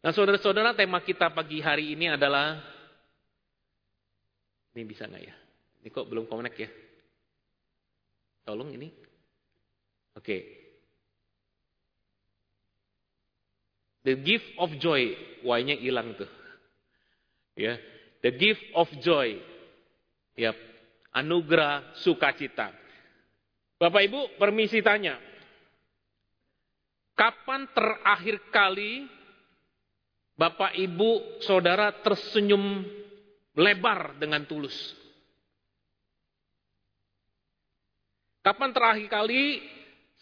Nah saudara-saudara tema kita pagi hari ini adalah, ini bisa nggak ya? Ini kok belum connect ya? Tolong ini. Oke. Okay. The gift of joy. Y-nya hilang tuh. Ya. The gift of joy. Ya. Anugerah sukacita. Bapak Ibu, permisi tanya. Kapan terakhir kali Bapak, Ibu, Saudara tersenyum lebar dengan tulus? Kapan terakhir kali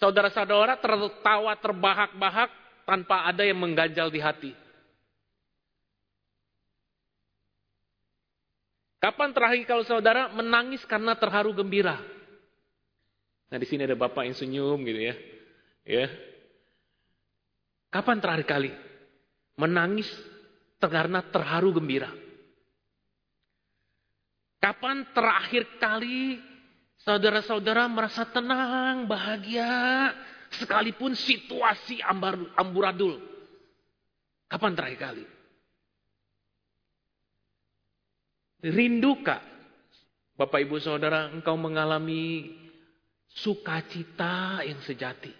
saudara-saudara tertawa terbahak-bahak tanpa ada yang mengganjal di hati? Kapan terakhir kalau saudara menangis karena terharu gembira? Nah di sini ada bapak yang senyum gitu ya. Ya. Kapan terakhir kali menangis karena terharu gembira? Kapan terakhir kali saudara-saudara merasa tenang, bahagia, sekalipun situasi ambar, amburadul? Kapan terakhir kali? Rindukah Bapak Ibu Saudara engkau mengalami sukacita yang sejati?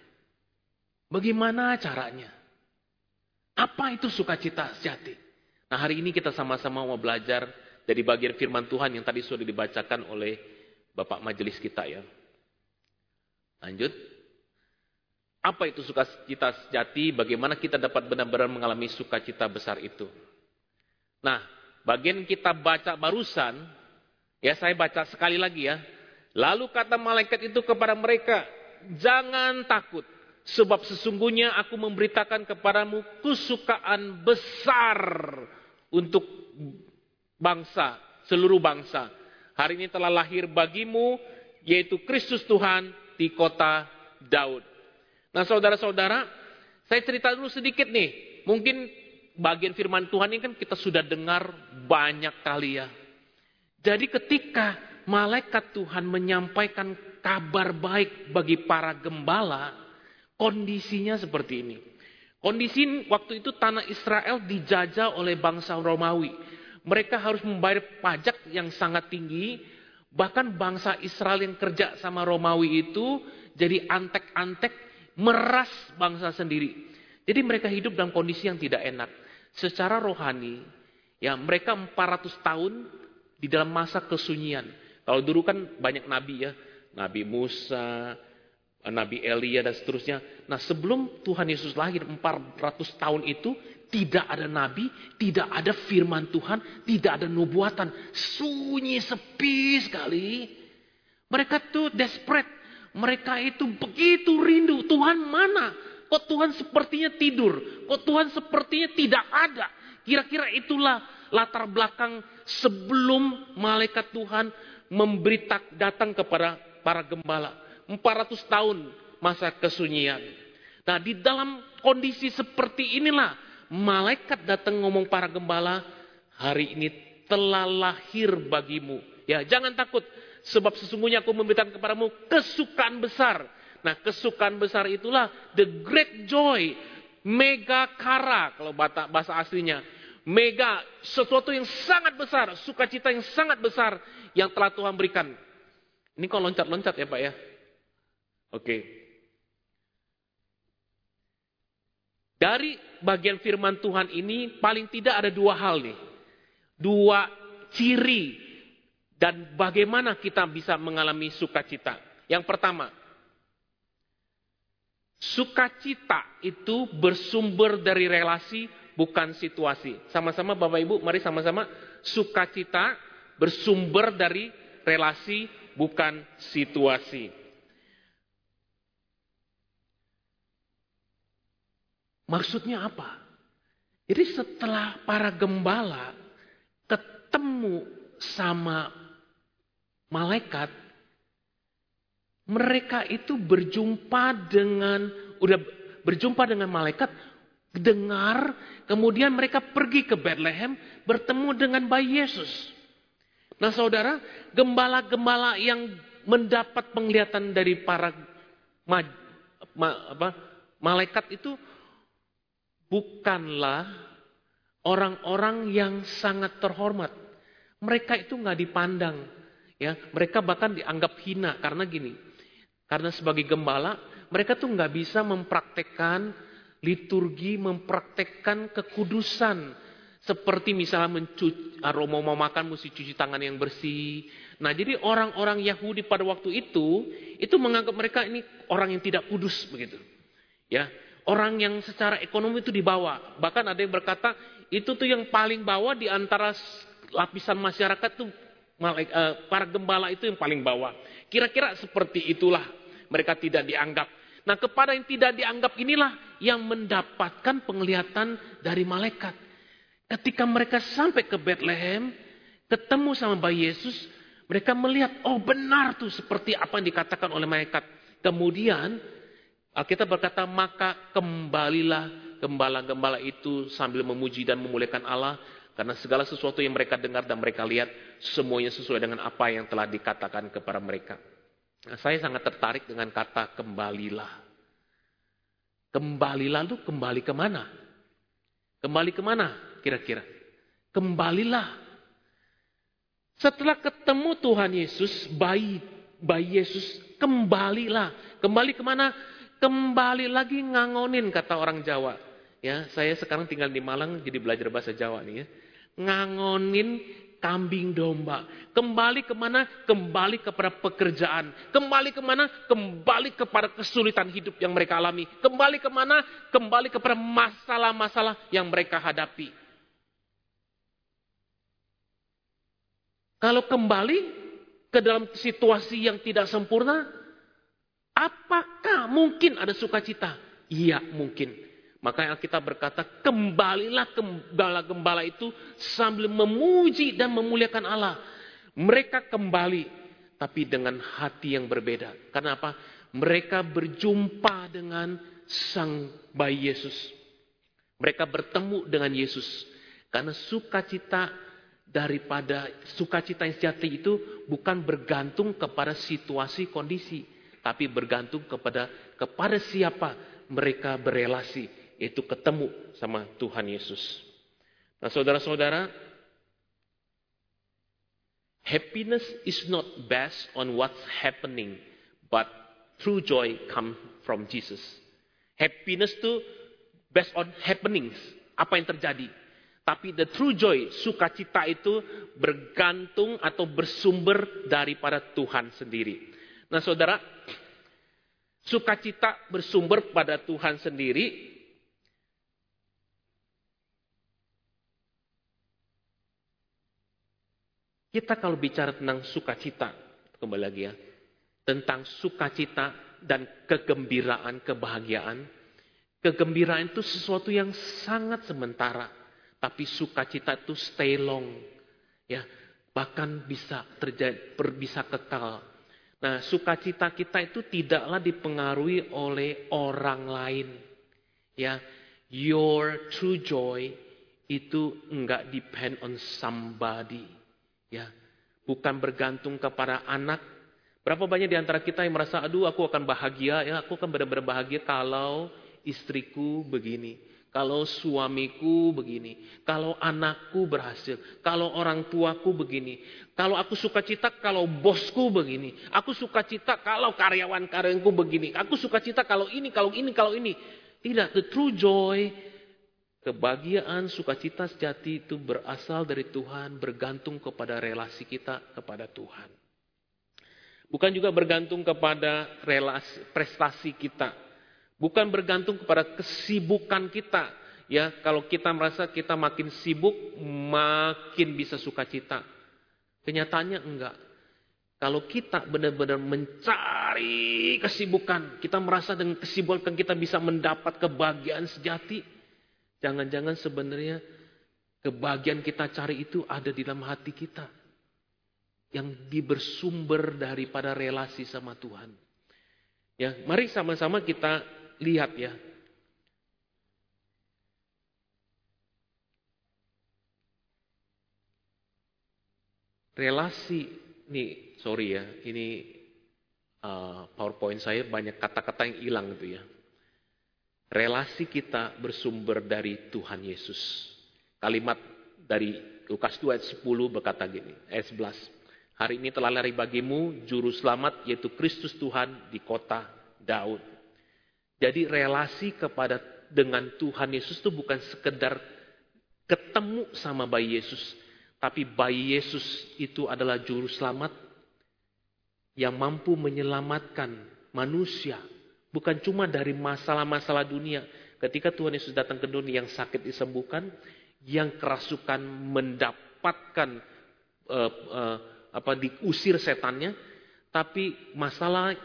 Bagaimana caranya? Apa itu sukacita sejati? Nah hari ini kita sama-sama mau belajar dari bagian firman Tuhan yang tadi sudah dibacakan oleh Bapak Majelis kita ya. Lanjut. Apa itu sukacita sejati? Bagaimana kita dapat benar-benar mengalami sukacita besar itu? Nah, bagian kita baca barusan, ya saya baca sekali lagi ya. Lalu kata malaikat itu kepada mereka, jangan takut. Sebab sesungguhnya aku memberitakan kepadamu kesukaan besar untuk bangsa, seluruh bangsa. Hari ini telah lahir bagimu, yaitu Kristus Tuhan di kota Daud. Nah saudara-saudara, saya cerita dulu sedikit nih. Mungkin bagian firman Tuhan ini kan kita sudah dengar banyak kali ya. Jadi ketika malaikat Tuhan menyampaikan kabar baik bagi para gembala, Kondisinya seperti ini. Kondisi waktu itu tanah Israel dijajah oleh bangsa Romawi. Mereka harus membayar pajak yang sangat tinggi. Bahkan bangsa Israel yang kerja sama Romawi itu jadi antek-antek meras bangsa sendiri. Jadi mereka hidup dalam kondisi yang tidak enak. Secara rohani, ya mereka 400 tahun di dalam masa kesunyian. Kalau dulu kan banyak nabi ya, Nabi Musa, Nabi Elia dan seterusnya. Nah sebelum Tuhan Yesus lahir 400 tahun itu tidak ada nabi, tidak ada firman Tuhan, tidak ada nubuatan. Sunyi sepi sekali. Mereka tuh desperate. Mereka itu begitu rindu. Tuhan mana? Kok Tuhan sepertinya tidur? Kok Tuhan sepertinya tidak ada? Kira-kira itulah latar belakang sebelum malaikat Tuhan memberitakan datang kepada para gembala. 400 tahun masa kesunyian. Nah di dalam kondisi seperti inilah malaikat datang ngomong para gembala, hari ini telah lahir bagimu. Ya jangan takut, sebab sesungguhnya aku memberitakan kepadamu kesukaan besar. Nah kesukaan besar itulah the great joy, mega kara kalau bahasa aslinya. Mega, sesuatu yang sangat besar, sukacita yang sangat besar yang telah Tuhan berikan. Ini kok loncat-loncat ya Pak ya? Oke. Dari bagian firman Tuhan ini paling tidak ada dua hal nih. Dua ciri dan bagaimana kita bisa mengalami sukacita. Yang pertama, sukacita itu bersumber dari relasi bukan situasi. Sama-sama Bapak Ibu, mari sama-sama sukacita bersumber dari relasi bukan situasi. Maksudnya apa? Jadi setelah para gembala ketemu sama malaikat, mereka itu berjumpa dengan udah berjumpa dengan malaikat, dengar, kemudian mereka pergi ke Bethlehem bertemu dengan bayi Yesus. Nah, Saudara, gembala-gembala yang mendapat penglihatan dari para ma, ma, apa, malaikat itu bukanlah orang-orang yang sangat terhormat. Mereka itu nggak dipandang, ya. Mereka bahkan dianggap hina karena gini. Karena sebagai gembala, mereka tuh nggak bisa mempraktekkan liturgi, mempraktekkan kekudusan. Seperti misalnya mencuci, aroma mau makan mesti cuci tangan yang bersih. Nah jadi orang-orang Yahudi pada waktu itu, itu menganggap mereka ini orang yang tidak kudus begitu. Ya, orang yang secara ekonomi itu dibawa. Bahkan ada yang berkata itu tuh yang paling bawah di antara lapisan masyarakat tuh eh, para gembala itu yang paling bawah. Kira-kira seperti itulah mereka tidak dianggap. Nah kepada yang tidak dianggap inilah yang mendapatkan penglihatan dari malaikat. Ketika mereka sampai ke Bethlehem, ketemu sama bayi Yesus, mereka melihat, oh benar tuh seperti apa yang dikatakan oleh malaikat. Kemudian kita berkata, maka kembalilah gembala-gembala itu sambil memuji dan memuliakan Allah karena segala sesuatu yang mereka dengar dan mereka lihat semuanya sesuai dengan apa yang telah dikatakan kepada mereka. Nah, saya sangat tertarik dengan kata kembalilah. Kembalilah itu kembali ke mana? Kembali ke mana kira-kira? Kembalilah. Setelah ketemu Tuhan Yesus, bayi bayi Yesus kembalilah. Kembali ke mana? Kembali lagi ngangonin kata orang Jawa. Ya, saya sekarang tinggal di Malang jadi belajar bahasa Jawa nih ya. Ngangonin kambing domba. Kembali ke mana? Kembali kepada pekerjaan. Kembali ke mana? Kembali kepada kesulitan hidup yang mereka alami. Kembali ke mana? Kembali kepada masalah-masalah yang mereka hadapi. Kalau kembali ke dalam situasi yang tidak sempurna, apakah mungkin ada sukacita? Iya, mungkin. Maka kita berkata, kembalilah gembala-gembala itu sambil memuji dan memuliakan Allah. Mereka kembali, tapi dengan hati yang berbeda. Karena apa? Mereka berjumpa dengan sang bayi Yesus. Mereka bertemu dengan Yesus. Karena sukacita daripada sukacita yang sejati itu bukan bergantung kepada situasi kondisi, tapi bergantung kepada kepada siapa mereka berelasi, itu ketemu sama Tuhan Yesus. Nah, saudara-saudara, happiness is not based on what's happening, but true joy come from Jesus. Happiness itu based on happenings, apa yang terjadi. Tapi the true joy, sukacita itu bergantung atau bersumber daripada Tuhan sendiri. Nah saudara, sukacita bersumber pada Tuhan sendiri Kita kalau bicara tentang sukacita, kembali lagi ya, tentang sukacita dan kegembiraan, kebahagiaan, kegembiraan itu sesuatu yang sangat sementara, tapi sukacita itu stay long, ya, bahkan bisa terjadi, bisa kekal. Nah, sukacita kita itu tidaklah dipengaruhi oleh orang lain, ya. Your true joy itu enggak depend on somebody Ya, bukan bergantung kepada anak. Berapa banyak di antara kita yang merasa, aduh aku akan bahagia, ya aku akan benar-benar bahagia kalau istriku begini, kalau suamiku begini, kalau anakku berhasil, kalau orang tuaku begini, kalau aku suka cita kalau bosku begini, aku suka cita kalau karyawan-karyawanku begini, aku suka cita kalau ini, kalau ini, kalau ini. Tidak, the true joy Kebahagiaan, sukacita sejati itu berasal dari Tuhan, bergantung kepada relasi kita kepada Tuhan. Bukan juga bergantung kepada relasi prestasi kita. Bukan bergantung kepada kesibukan kita. Ya, kalau kita merasa kita makin sibuk, makin bisa sukacita. Kenyataannya enggak. Kalau kita benar-benar mencari kesibukan, kita merasa dengan kesibukan kita bisa mendapat kebahagiaan sejati, Jangan-jangan sebenarnya kebahagiaan kita cari itu ada di dalam hati kita. Yang dibersumber daripada relasi sama Tuhan. Ya, mari sama-sama kita lihat ya. Relasi, nih sorry ya, ini uh, PowerPoint saya banyak kata-kata yang hilang gitu ya. Relasi kita bersumber dari Tuhan Yesus. Kalimat dari Lukas 2 ayat 10 berkata gini, ayat 11. Hari ini telah lari bagimu juru selamat yaitu Kristus Tuhan di kota Daud. Jadi relasi kepada dengan Tuhan Yesus itu bukan sekedar ketemu sama bayi Yesus. Tapi bayi Yesus itu adalah juru selamat yang mampu menyelamatkan manusia. Bukan cuma dari masalah-masalah dunia. Ketika Tuhan Yesus datang ke dunia yang sakit disembuhkan, yang kerasukan mendapatkan uh, uh, apa diusir setannya, tapi masalah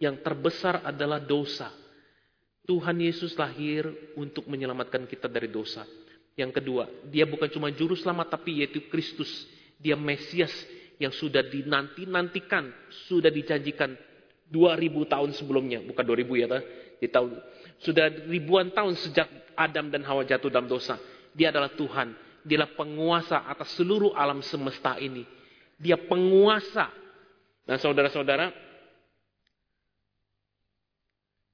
yang terbesar adalah dosa. Tuhan Yesus lahir untuk menyelamatkan kita dari dosa. Yang kedua, dia bukan cuma juru selamat tapi yaitu Kristus. Dia Mesias yang sudah dinanti-nantikan, sudah dijanjikan 2000 tahun sebelumnya, bukan 2000 ya, di tahun sudah ribuan tahun sejak Adam dan Hawa jatuh dalam dosa. Dia adalah Tuhan, dia adalah penguasa atas seluruh alam semesta ini. Dia penguasa. Nah, saudara-saudara,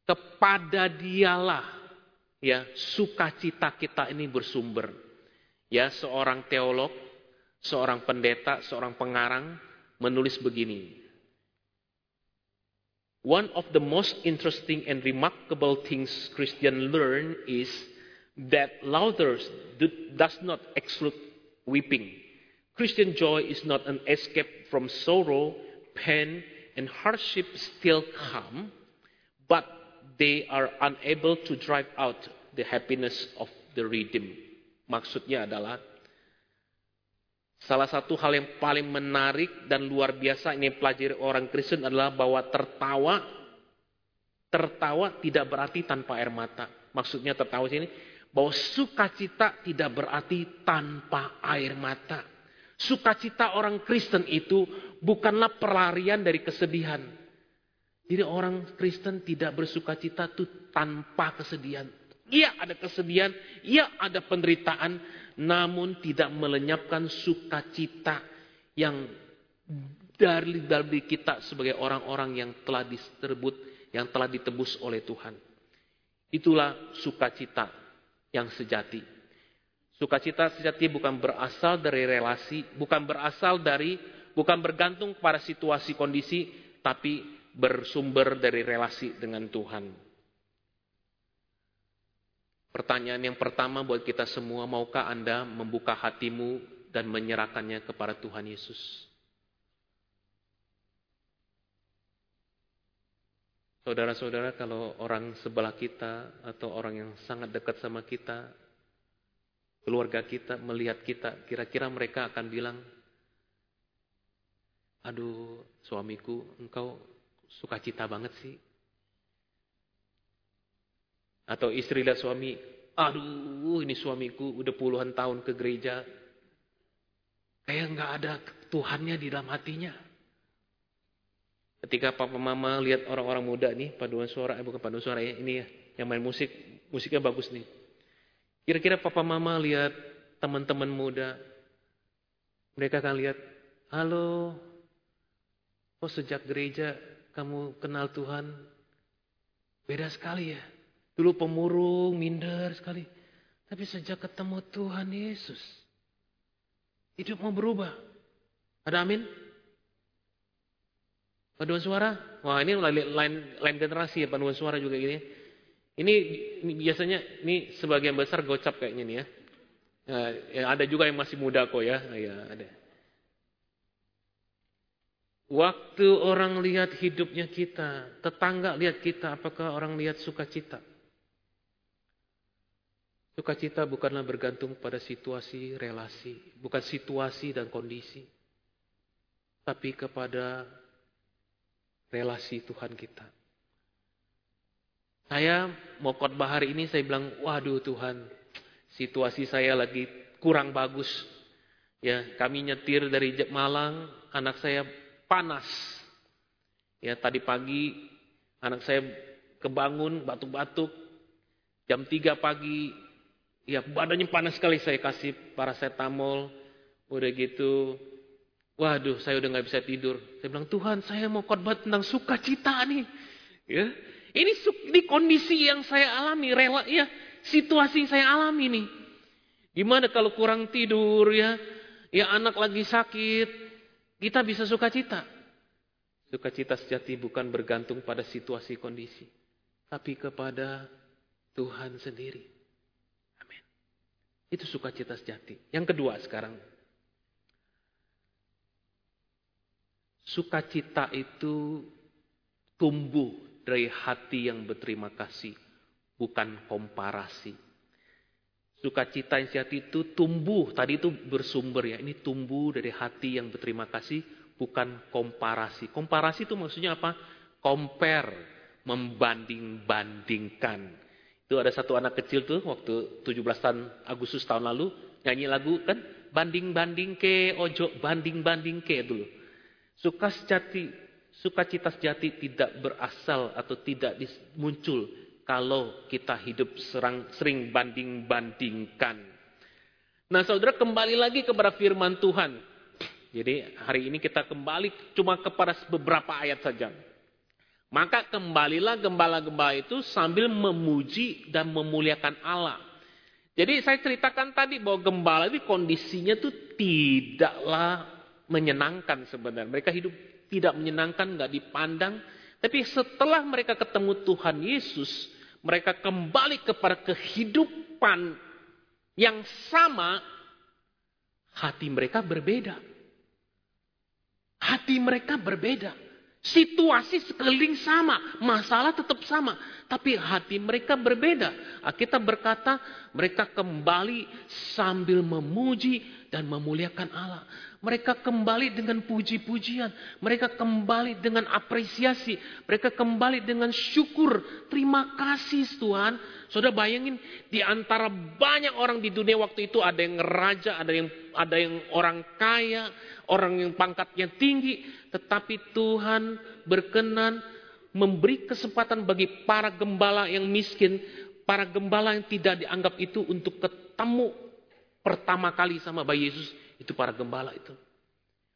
kepada dialah ya sukacita kita ini bersumber. Ya, seorang teolog, seorang pendeta, seorang pengarang menulis begini. One of the most interesting and remarkable things Christian learn is that laughter does not exclude weeping. Christian joy is not an escape from sorrow, pain, and hardship still come, but they are unable to drive out the happiness of the redeemed. Maksudnya adalah salah satu hal yang paling menarik dan luar biasa ini pelajari orang Kristen adalah bahwa tertawa tertawa tidak berarti tanpa air mata. Maksudnya tertawa sini bahwa sukacita tidak berarti tanpa air mata. Sukacita orang Kristen itu bukanlah pelarian dari kesedihan. Jadi orang Kristen tidak bersukacita itu tanpa kesedihan. Iya ada kesedihan, iya ada penderitaan, namun tidak melenyapkan sukacita yang dari dari kita sebagai orang-orang yang telah diserbut, yang telah ditebus oleh Tuhan. Itulah sukacita yang sejati. Sukacita sejati bukan berasal dari relasi, bukan berasal dari, bukan bergantung pada situasi kondisi, tapi bersumber dari relasi dengan Tuhan. Pertanyaan yang pertama buat kita semua, maukah Anda membuka hatimu dan menyerahkannya kepada Tuhan Yesus? Saudara-saudara, kalau orang sebelah kita atau orang yang sangat dekat sama kita, keluarga kita melihat kita, kira-kira mereka akan bilang, "Aduh, suamiku, engkau sukacita banget sih." Atau istri lihat suami, aduh ini suamiku udah puluhan tahun ke gereja. Kayak nggak ada Tuhannya di dalam hatinya. Ketika papa mama lihat orang-orang muda nih, paduan suara, eh bukan paduan suara ya, ini ya, yang main musik, musiknya bagus nih. Kira-kira papa mama lihat teman-teman muda, mereka akan lihat, halo, kok sejak gereja kamu kenal Tuhan? Beda sekali ya. Dulu pemurung, minder sekali. Tapi sejak ketemu Tuhan Yesus, hidup mau berubah. Ada amin? Paduan suara? Wah ini lain, lain generasi ya paduan suara juga gini. Ini, ini biasanya ini sebagian besar gocap kayaknya nih ya. ya. ya ada juga yang masih muda kok ya. Ya ada. Waktu orang lihat hidupnya kita, tetangga lihat kita, apakah orang lihat sukacita? Sukacita bukanlah bergantung pada situasi, relasi, bukan situasi dan kondisi, tapi kepada relasi Tuhan kita. Saya mau khotbah hari ini saya bilang, waduh Tuhan, situasi saya lagi kurang bagus. Ya, kami nyetir dari Malang, anak saya panas. Ya, tadi pagi anak saya kebangun batuk-batuk. Jam 3 pagi Ya badannya panas sekali saya kasih paracetamol. Udah gitu. Waduh saya udah gak bisa tidur. Saya bilang Tuhan saya mau khotbah tentang sukacita nih. Ya. Ini, ini kondisi yang saya alami. Rela, ya, situasi yang saya alami nih. Gimana kalau kurang tidur ya? Ya anak lagi sakit, kita bisa sukacita. Sukacita sejati bukan bergantung pada situasi kondisi, tapi kepada Tuhan sendiri. Amin. Itu sukacita sejati. Yang kedua sekarang. Sukacita itu tumbuh dari hati yang berterima kasih, bukan komparasi. Sukacita yang sejati itu tumbuh, tadi itu bersumber ya, ini tumbuh dari hati yang berterima kasih, bukan komparasi. Komparasi itu maksudnya apa? Compare, membanding-bandingkan. Itu ada satu anak kecil tuh waktu 17 Agustus tahun lalu nyanyi lagu kan banding-banding ke ojo banding-banding ke dulu. Suka sejati, sukacita sejati tidak berasal atau tidak muncul kalau kita hidup serang, sering banding-bandingkan. Nah saudara kembali lagi kepada firman Tuhan. Jadi hari ini kita kembali cuma kepada beberapa ayat saja. Maka kembalilah gembala-gembala itu sambil memuji dan memuliakan Allah. Jadi saya ceritakan tadi bahwa gembala itu kondisinya itu tidaklah menyenangkan sebenarnya. Mereka hidup tidak menyenangkan, nggak dipandang. Tapi setelah mereka ketemu Tuhan Yesus, mereka kembali kepada kehidupan yang sama, hati mereka berbeda. Hati mereka berbeda. Situasi sekeliling sama, masalah tetap sama, tapi hati mereka berbeda. Kita berkata, mereka kembali sambil memuji dan memuliakan Allah. Mereka kembali dengan puji-pujian. Mereka kembali dengan apresiasi. Mereka kembali dengan syukur. Terima kasih Tuhan. Saudara bayangin di antara banyak orang di dunia waktu itu ada yang raja, ada yang ada yang orang kaya, orang yang pangkatnya tinggi, tetapi Tuhan berkenan memberi kesempatan bagi para gembala yang miskin, para gembala yang tidak dianggap itu untuk ketemu pertama kali sama bayi Yesus itu para gembala itu.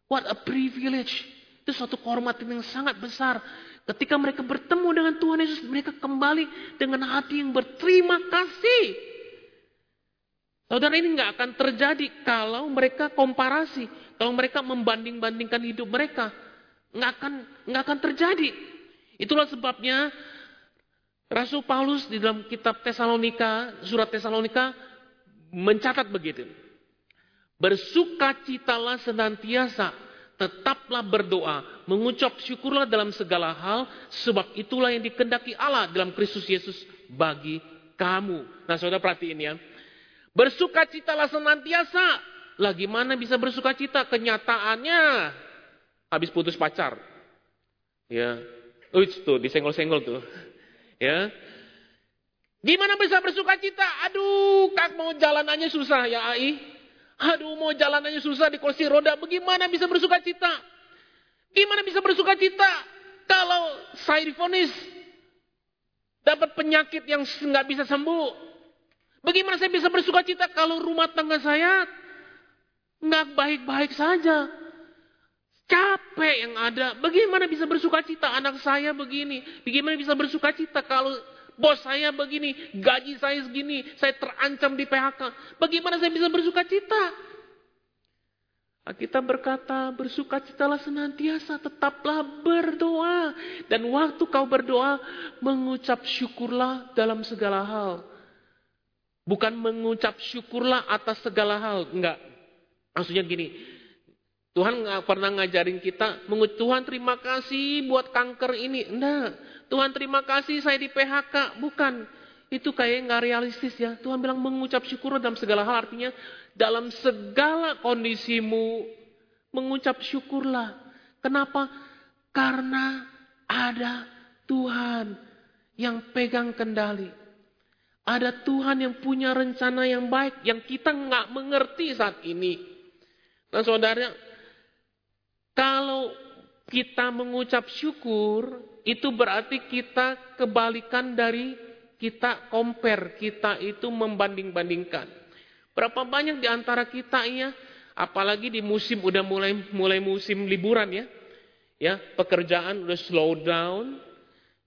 What a privilege. Itu suatu kehormatan yang sangat besar. Ketika mereka bertemu dengan Tuhan Yesus, mereka kembali dengan hati yang berterima kasih. Saudara ini nggak akan terjadi kalau mereka komparasi, kalau mereka membanding-bandingkan hidup mereka, nggak akan nggak akan terjadi. Itulah sebabnya Rasul Paulus di dalam kitab Tesalonika, surat Tesalonika mencatat begitu. Bersukacitalah senantiasa, tetaplah berdoa, mengucap syukurlah dalam segala hal, sebab itulah yang dikendaki Allah dalam Kristus Yesus bagi kamu. Nah saudara perhatiin ya. Bersukacitalah senantiasa. Lah gimana bisa bersukacita? Kenyataannya habis putus pacar. Ya. Uits tuh, disenggol-senggol tuh. Ya. Gimana bisa bersukacita? Aduh, kak mau jalanannya susah ya Ai. Aduh mau jalanannya susah di kursi roda. Bagaimana bisa bersuka cita? Gimana bisa bersuka cita? Kalau saya difonis dapat penyakit yang nggak bisa sembuh. Bagaimana saya bisa bersuka cita kalau rumah tangga saya nggak baik-baik saja? Capek yang ada. Bagaimana bisa bersuka cita anak saya begini? Bagaimana bisa bersuka cita kalau Bos saya begini, gaji saya segini, saya terancam di PHK. Bagaimana saya bisa bersuka cita? Kita berkata, bersuka citalah senantiasa, tetaplah berdoa. Dan waktu kau berdoa, mengucap syukurlah dalam segala hal. Bukan mengucap syukurlah atas segala hal. Enggak. Maksudnya gini, Tuhan nggak pernah ngajarin kita, Tuhan terima kasih buat kanker ini. Enggak. Tuhan terima kasih saya di PHK. Bukan. Itu kayak nggak realistis ya. Tuhan bilang mengucap syukur dalam segala hal. Artinya dalam segala kondisimu mengucap syukurlah. Kenapa? Karena ada Tuhan yang pegang kendali. Ada Tuhan yang punya rencana yang baik yang kita nggak mengerti saat ini. Nah saudara, kalau kita mengucap syukur, itu berarti kita kebalikan dari kita compare, kita itu membanding-bandingkan. Berapa banyak di antara kita ya, apalagi di musim udah mulai mulai musim liburan ya. Ya, pekerjaan udah slow down,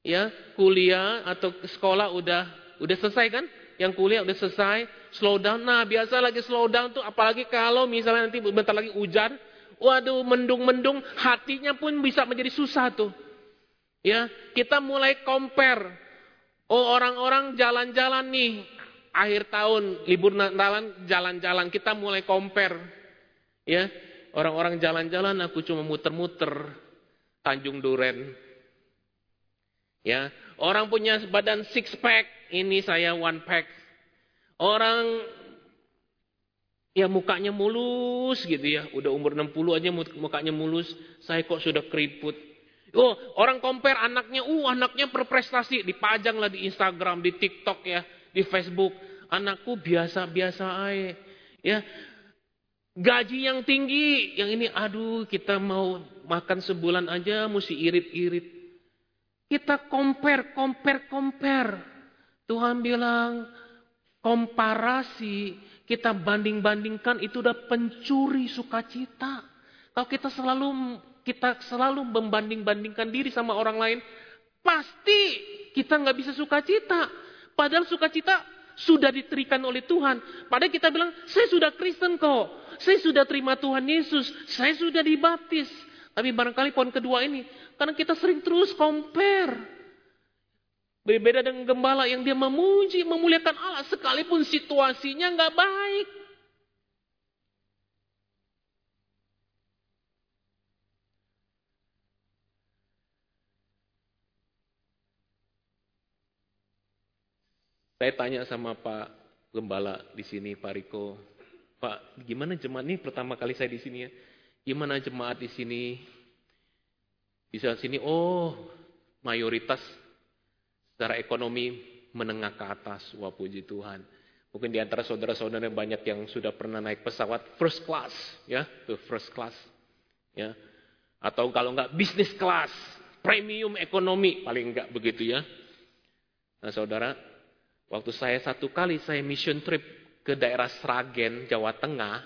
ya, kuliah atau sekolah udah udah selesai kan? yang kuliah udah selesai, slow down. Nah, biasa lagi slow down tuh apalagi kalau misalnya nanti bentar lagi hujan, waduh mendung-mendung, hatinya pun bisa menjadi susah tuh. Ya, kita mulai compare. Oh, orang-orang jalan-jalan nih akhir tahun, libur Natalan jalan-jalan, kita mulai compare. Ya, orang-orang jalan-jalan aku cuma muter-muter Tanjung Duren. Ya, orang punya badan six pack, ini saya one pack. Orang ya mukanya mulus gitu ya. Udah umur 60 aja mukanya mulus. Saya kok sudah keriput. Oh, orang compare anaknya, uh anaknya berprestasi, dipajang lah di Instagram, di TikTok ya, di Facebook. Anakku biasa-biasa aja. Ya. Gaji yang tinggi, yang ini aduh kita mau makan sebulan aja mesti irit-irit. Kita compare, compare, compare. Tuhan bilang, komparasi, kita banding-bandingkan itu udah pencuri sukacita. Kalau kita selalu kita selalu membanding-bandingkan diri sama orang lain, pasti kita nggak bisa sukacita. Padahal sukacita sudah diterikan oleh Tuhan. Padahal kita bilang, saya sudah Kristen kok. Saya sudah terima Tuhan Yesus. Saya sudah dibaptis. Tapi barangkali poin kedua ini, karena kita sering terus compare. Berbeda dengan gembala yang dia memuji, memuliakan Allah sekalipun situasinya nggak baik. Saya tanya sama Pak Gembala di sini, Pak Riko. Pak, gimana jemaat ini pertama kali saya di sini ya? Gimana jemaat di sini? Bisa sini, oh mayoritas secara ekonomi menengah ke atas. Wah puji Tuhan. Mungkin di antara saudara-saudara banyak yang sudah pernah naik pesawat first class, ya, tuh first class, ya, atau kalau enggak bisnis class, premium ekonomi paling enggak begitu ya. Nah saudara, waktu saya satu kali saya mission trip ke daerah Sragen, Jawa Tengah,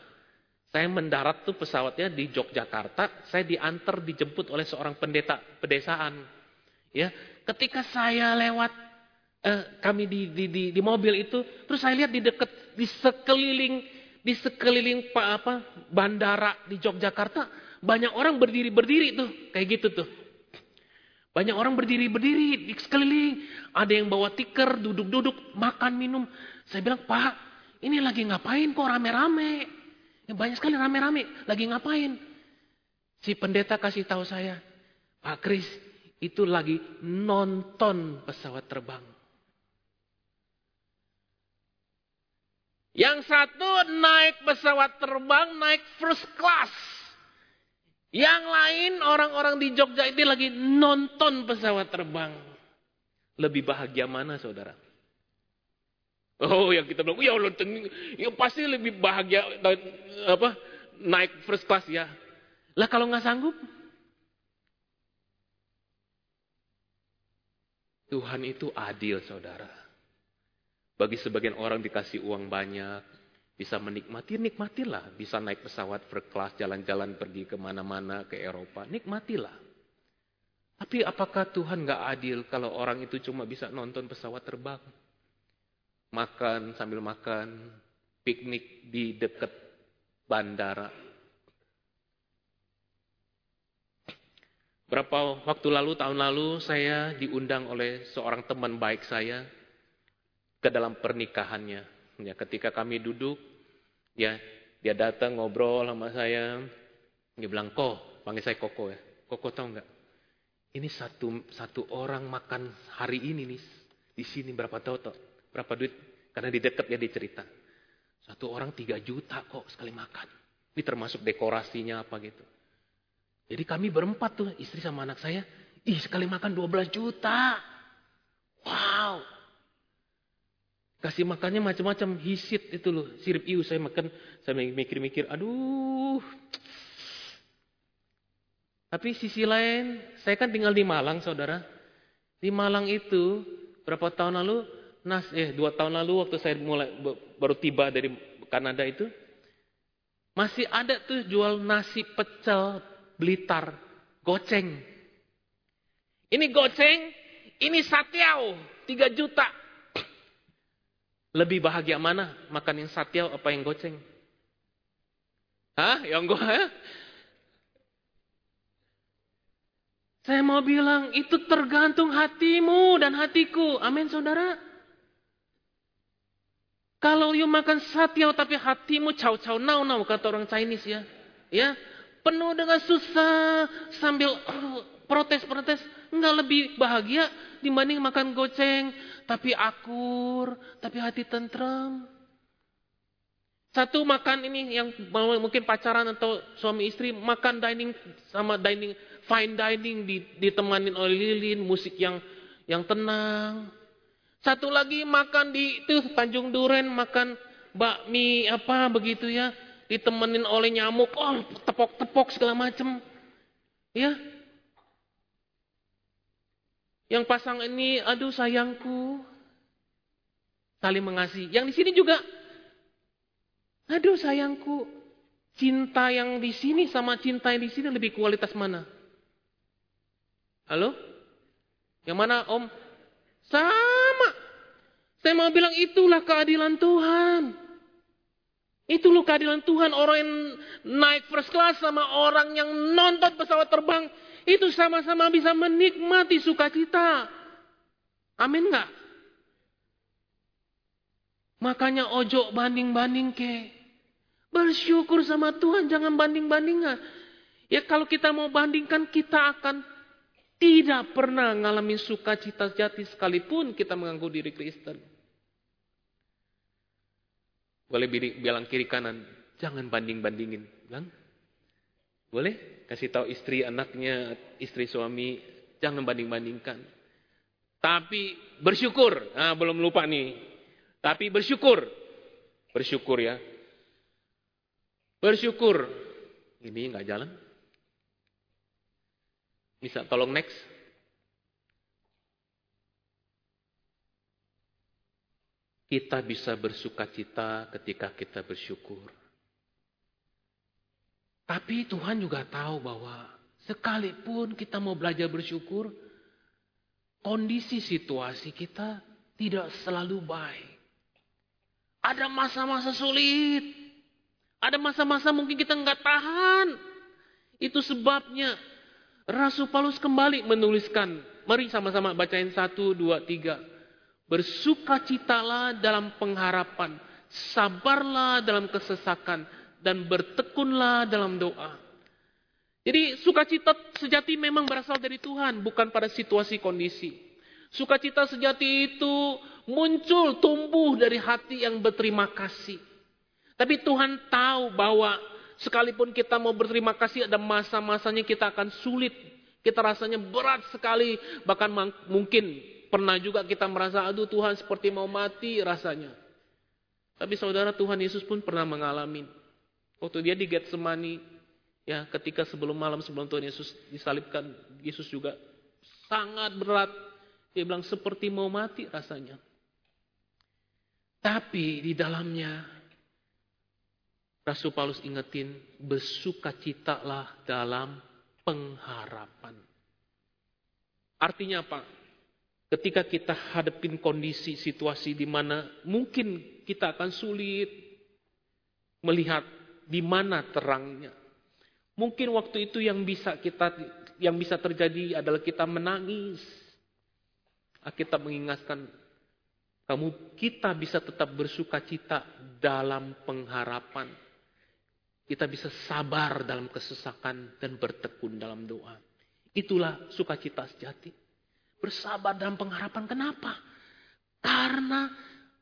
saya mendarat tuh pesawatnya di Yogyakarta, saya diantar dijemput oleh seorang pendeta pedesaan. Ya, Ketika saya lewat eh, kami di, di, di, di mobil itu, terus saya lihat di dekat di sekeliling di sekeliling apa bandara di Yogyakarta banyak orang berdiri berdiri tuh kayak gitu tuh. Banyak orang berdiri berdiri di sekeliling. Ada yang bawa tikar, duduk-duduk, makan minum. Saya bilang Pak, ini lagi ngapain kok rame-rame? Ya, banyak sekali rame-rame. Lagi ngapain? Si pendeta kasih tahu saya, Pak Kris, itu lagi nonton pesawat terbang. Yang satu naik pesawat terbang, naik first class. Yang lain orang-orang di Jogja ini lagi nonton pesawat terbang. Lebih bahagia mana saudara? Oh yang kita bilang, ya Allah, ya pasti lebih bahagia apa naik first class ya. Lah kalau nggak sanggup, Tuhan itu adil, saudara. Bagi sebagian orang dikasih uang banyak, bisa menikmati, nikmatilah. Bisa naik pesawat first class, jalan-jalan pergi ke mana-mana ke Eropa, nikmatilah. Tapi apakah Tuhan gak adil kalau orang itu cuma bisa nonton pesawat terbang? Makan sambil makan, piknik di dekat bandara, Berapa waktu lalu, tahun lalu, saya diundang oleh seorang teman baik saya ke dalam pernikahannya. Ya, ketika kami duduk, ya dia datang ngobrol sama saya. Dia bilang, kok, panggil saya Koko ya. Koko tahu nggak? Ini satu satu orang makan hari ini nih di sini berapa tahu toh? Berapa duit? Karena di dekat ya dia cerita. Satu orang tiga juta kok sekali makan. Ini termasuk dekorasinya apa gitu. Jadi kami berempat tuh, istri sama anak saya. Ih sekali makan 12 juta. Wow. Kasih makannya macam-macam, hisit itu loh, sirip iu saya makan, saya mikir-mikir, aduh. Tapi sisi lain, saya kan tinggal di Malang saudara. Di Malang itu, berapa tahun lalu, nas, eh dua tahun lalu waktu saya mulai baru tiba dari Kanada itu, masih ada tuh jual nasi pecel Blitar, goceng. Ini goceng, ini satiau, 3 juta. Lebih bahagia mana? Makan yang satiau apa yang goceng? Hah? Yang gue? Saya mau bilang itu tergantung hatimu dan hatiku. Amin saudara. Kalau you makan satiau tapi hatimu caw-caw nau-nau kata orang Chinese ya. Ya, penuh dengan susah sambil oh, protes-protes, enggak lebih bahagia dibanding makan goceng tapi akur, tapi hati tentram. Satu makan ini yang mungkin pacaran atau suami istri makan dining sama dining fine dining ditemanin oleh lilin, musik yang yang tenang. Satu lagi makan di itu Tanjung Duren makan bakmi apa begitu ya, ditemenin oleh nyamuk, oh tepok-tepok segala macam. Ya. Yang pasang ini, aduh sayangku, saling mengasihi. Yang di sini juga, aduh sayangku, cinta yang di sini sama cinta yang di sini lebih kualitas mana? Halo? Yang mana om? Sama. Saya mau bilang itulah keadilan Tuhan. Itu loh keadilan Tuhan. Orang yang naik first class sama orang yang nonton pesawat terbang. Itu sama-sama bisa menikmati sukacita. Amin nggak? Makanya ojo banding-banding ke. Bersyukur sama Tuhan, jangan banding-bandingan. Ya kalau kita mau bandingkan, kita akan tidak pernah mengalami sukacita jati sekalipun kita mengganggu diri Kristen. Boleh bilang kiri kanan, jangan banding-bandingin. Bilang, boleh kasih tahu istri anaknya, istri suami, jangan banding-bandingkan. Tapi bersyukur, nah, belum lupa nih. Tapi bersyukur, bersyukur ya. Bersyukur, ini nggak jalan. Bisa tolong next. Kita bisa bersuka cita ketika kita bersyukur. Tapi Tuhan juga tahu bahwa sekalipun kita mau belajar bersyukur, kondisi situasi kita tidak selalu baik. Ada masa-masa sulit. Ada masa-masa mungkin kita nggak tahan. Itu sebabnya Rasul Paulus kembali menuliskan, mari sama-sama bacain satu, dua, tiga. Bersukacitalah dalam pengharapan, sabarlah dalam kesesakan, dan bertekunlah dalam doa. Jadi sukacita sejati memang berasal dari Tuhan, bukan pada situasi kondisi. Sukacita sejati itu muncul, tumbuh dari hati yang berterima kasih. Tapi Tuhan tahu bahwa Sekalipun kita mau berterima kasih ada masa-masanya kita akan sulit. Kita rasanya berat sekali. Bahkan mungkin pernah juga kita merasa aduh Tuhan seperti mau mati rasanya. Tapi saudara Tuhan Yesus pun pernah mengalami. Waktu dia di Getsemani, ya ketika sebelum malam sebelum Tuhan Yesus disalibkan, Yesus juga sangat berat. Dia bilang seperti mau mati rasanya. Tapi di dalamnya Rasul Paulus ingetin, bersukacitalah dalam pengharapan. Artinya apa? Ketika kita hadapin kondisi situasi di mana mungkin kita akan sulit melihat di mana terangnya. Mungkin waktu itu yang bisa kita yang bisa terjadi adalah kita menangis. Kita mengingatkan kamu kita bisa tetap bersukacita dalam pengharapan kita bisa sabar dalam kesesakan dan bertekun dalam doa. Itulah sukacita sejati. Bersabar dalam pengharapan. Kenapa? Karena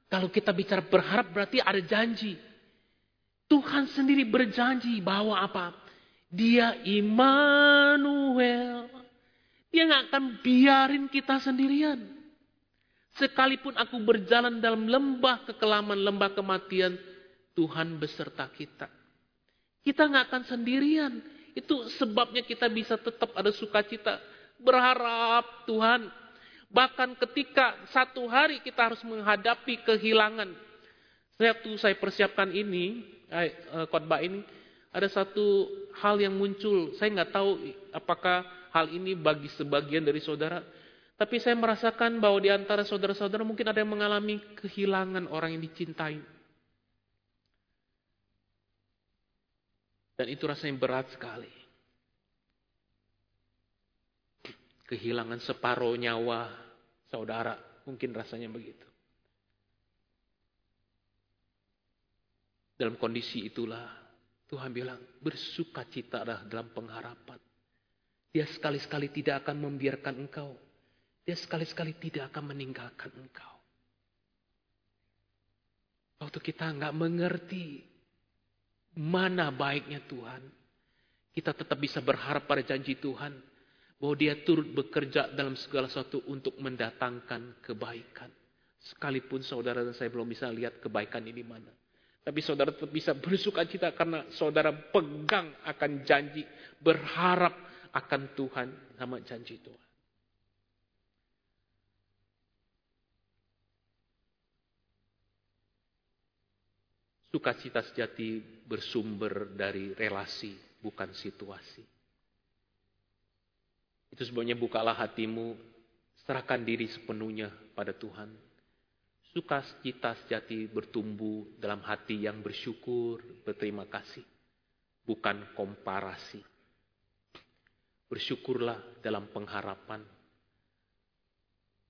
kalau kita bicara berharap berarti ada janji. Tuhan sendiri berjanji bahwa apa? Dia Immanuel. Dia nggak akan biarin kita sendirian. Sekalipun aku berjalan dalam lembah kekelaman, lembah kematian, Tuhan beserta kita. Kita nggak akan sendirian. Itu sebabnya kita bisa tetap ada sukacita. Berharap Tuhan. Bahkan ketika satu hari kita harus menghadapi kehilangan. Waktu saya persiapkan ini, khotbah ini, ada satu hal yang muncul. Saya nggak tahu apakah hal ini bagi sebagian dari saudara. Tapi saya merasakan bahwa di antara saudara-saudara mungkin ada yang mengalami kehilangan orang yang dicintai. Dan itu rasanya berat sekali. Kehilangan separuh nyawa saudara, mungkin rasanya begitu. Dalam kondisi itulah Tuhan bilang bersukacitalah dalam pengharapan. Dia sekali-sekali tidak akan membiarkan engkau dia sekali-sekali tidak akan meninggalkan engkau. Waktu kita nggak mengerti mana baiknya Tuhan, kita tetap bisa berharap pada janji Tuhan bahwa Dia turut bekerja dalam segala sesuatu untuk mendatangkan kebaikan. Sekalipun saudara dan saya belum bisa lihat kebaikan ini mana. Tapi saudara tetap bisa bersuka cita karena saudara pegang akan janji, berharap akan Tuhan sama janji Tuhan. Sukacita sejati bersumber dari relasi, bukan situasi. Itu sebabnya bukalah hatimu, serahkan diri sepenuhnya pada Tuhan. Sukacita sejati bertumbuh dalam hati yang bersyukur, berterima kasih, bukan komparasi. Bersyukurlah dalam pengharapan,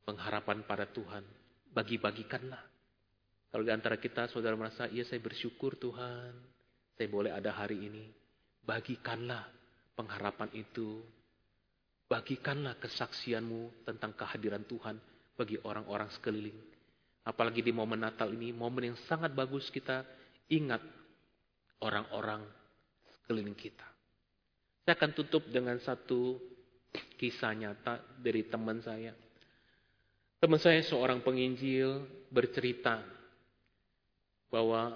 pengharapan pada Tuhan, bagi-bagikanlah kalau di antara kita saudara merasa, iya saya bersyukur Tuhan, saya boleh ada hari ini. Bagikanlah pengharapan itu. Bagikanlah kesaksianmu tentang kehadiran Tuhan bagi orang-orang sekeliling. Apalagi di momen Natal ini, momen yang sangat bagus kita ingat orang-orang sekeliling kita. Saya akan tutup dengan satu kisah nyata dari teman saya. Teman saya seorang penginjil bercerita bahwa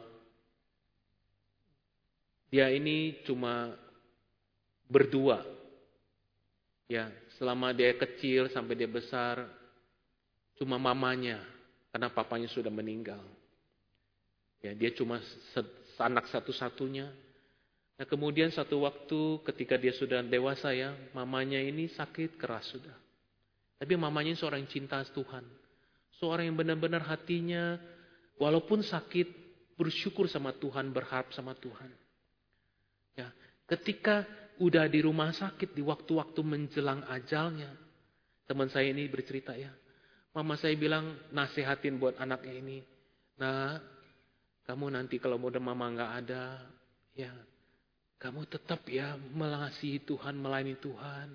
dia ini cuma berdua. Ya, selama dia kecil sampai dia besar cuma mamanya karena papanya sudah meninggal. Ya, dia cuma anak satu-satunya. Nah, kemudian satu waktu ketika dia sudah dewasa ya, mamanya ini sakit keras sudah. Tapi mamanya seorang cinta Tuhan. Seorang yang benar-benar hatinya walaupun sakit bersyukur sama Tuhan, berharap sama Tuhan. Ya, ketika udah di rumah sakit di waktu-waktu menjelang ajalnya, teman saya ini bercerita ya, mama saya bilang nasehatin buat anaknya ini, nah kamu nanti kalau udah mama nggak ada, ya kamu tetap ya mengasihi Tuhan, melayani Tuhan.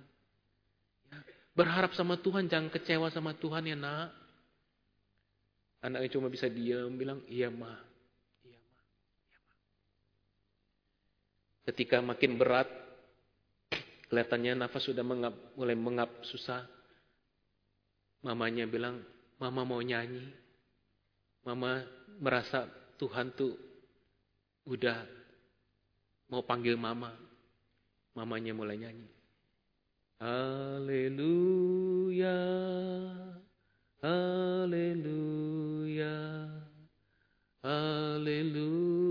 Ya, berharap sama Tuhan, jangan kecewa sama Tuhan ya nak. Anaknya cuma bisa diam, bilang, iya mah. Ketika makin berat, kelihatannya nafas sudah mengap, mulai mengap susah. Mamanya bilang, mama mau nyanyi. Mama merasa Tuhan tuh udah mau panggil mama. Mamanya mulai nyanyi. Haleluya, haleluya, haleluya.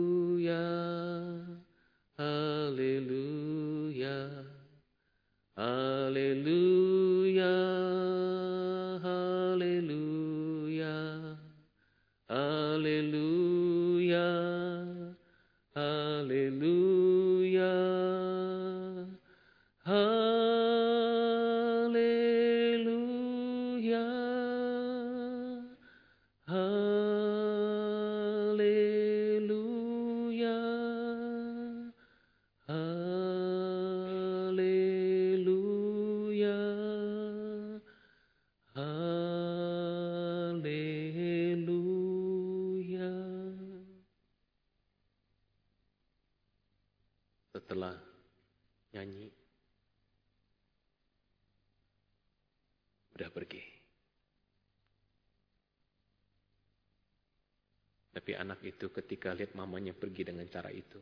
Lihat mamanya pergi dengan cara itu,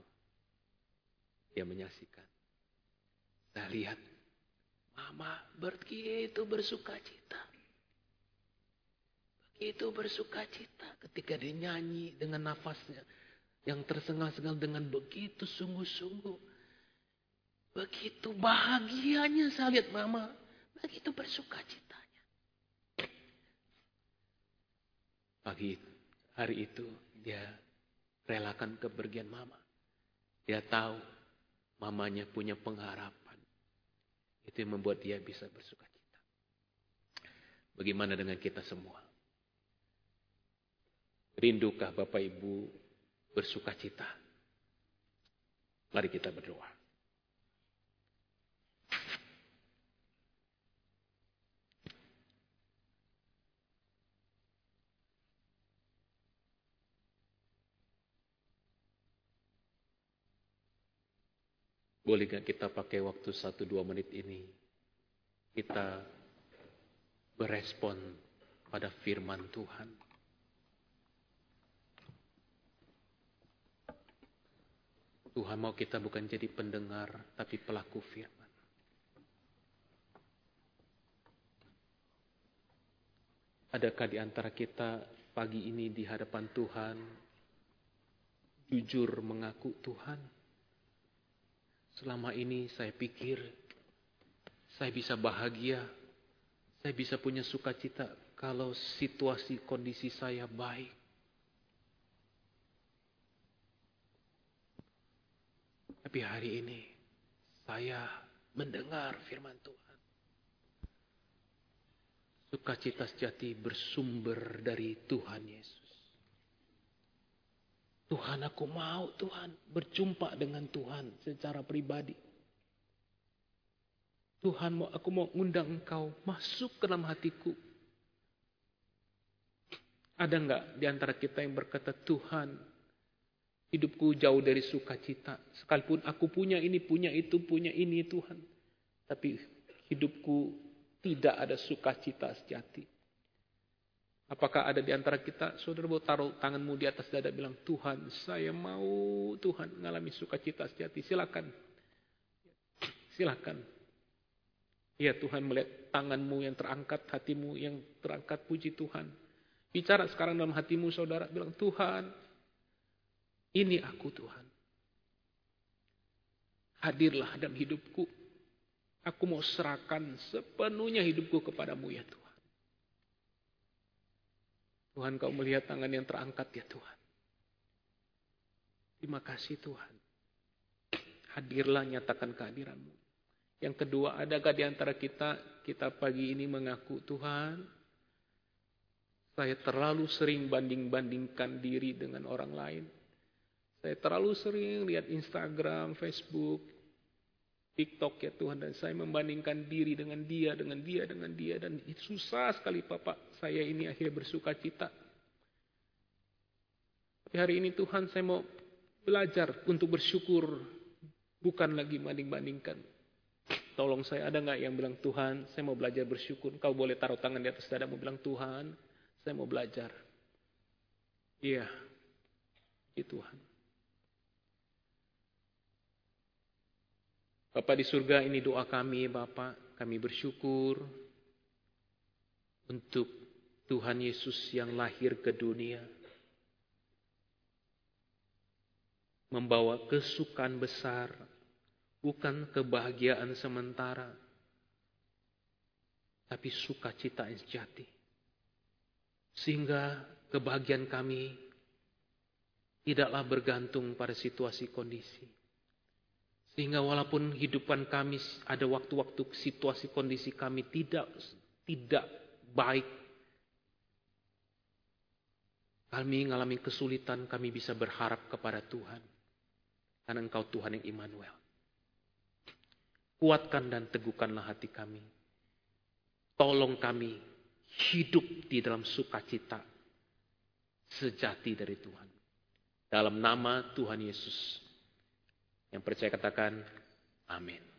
dia menyaksikan. Saya lihat, mama begitu bersuka cita. Begitu bersuka cita ketika dia nyanyi dengan nafasnya. Yang tersengal-sengal dengan begitu sungguh-sungguh. Begitu bahagianya saya lihat mama. Begitu bersuka citanya. Pagi hari itu dia relakan kepergian mama. Dia tahu mamanya punya pengharapan. Itu yang membuat dia bisa bersuka cita. Bagaimana dengan kita semua? Rindukah Bapak Ibu bersuka cita? Mari kita berdoa. Boleh gak kita pakai waktu satu dua menit ini? Kita berespon pada firman Tuhan. Tuhan mau kita bukan jadi pendengar, tapi pelaku firman. Adakah di antara kita pagi ini di hadapan Tuhan, jujur mengaku Tuhan? Selama ini saya pikir saya bisa bahagia, saya bisa punya sukacita kalau situasi kondisi saya baik. Tapi hari ini saya mendengar firman Tuhan. Sukacita sejati bersumber dari Tuhan Yesus. Tuhan aku mau Tuhan berjumpa dengan Tuhan secara pribadi. Tuhan mau aku mau undang engkau masuk ke dalam hatiku. Ada enggak di antara kita yang berkata Tuhan hidupku jauh dari sukacita. Sekalipun aku punya ini, punya itu, punya ini Tuhan. Tapi hidupku tidak ada sukacita sejati. Apakah ada di antara kita, saudara mau taruh tanganmu di atas dada bilang, Tuhan saya mau Tuhan mengalami sukacita sejati. Silakan. Silakan. Ya Tuhan melihat tanganmu yang terangkat, hatimu yang terangkat, puji Tuhan. Bicara sekarang dalam hatimu saudara, bilang Tuhan, ini aku Tuhan. Hadirlah dalam hidupku. Aku mau serahkan sepenuhnya hidupku kepadamu ya Tuhan. Tuhan kau melihat tangan yang terangkat ya Tuhan. Terima kasih Tuhan. Hadirlah nyatakan kehadiranmu. Yang kedua, adakah di antara kita, kita pagi ini mengaku Tuhan, saya terlalu sering banding-bandingkan diri dengan orang lain. Saya terlalu sering lihat Instagram, Facebook, TikTok ya Tuhan dan saya membandingkan diri dengan dia, dengan dia, dengan dia dan itu susah sekali Bapak saya ini akhirnya bersuka cita. Tapi hari ini Tuhan saya mau belajar untuk bersyukur bukan lagi banding-bandingkan. Tolong saya ada nggak yang bilang Tuhan saya mau belajar bersyukur. Kau boleh taruh tangan di atas dada mau bilang Tuhan saya mau belajar. Iya, itu Tuhan. Bapak di surga ini doa kami Bapak. Kami bersyukur untuk Tuhan Yesus yang lahir ke dunia. Membawa kesukaan besar. Bukan kebahagiaan sementara. Tapi sukacita yang sejati. Sehingga kebahagiaan kami tidaklah bergantung pada situasi kondisi sehingga walaupun hidupan kami ada waktu-waktu situasi kondisi kami tidak tidak baik. Kami mengalami kesulitan, kami bisa berharap kepada Tuhan. Karena Engkau Tuhan yang Immanuel. Kuatkan dan teguhkanlah hati kami. Tolong kami hidup di dalam sukacita sejati dari Tuhan. Dalam nama Tuhan Yesus. Yang percaya katakan amin.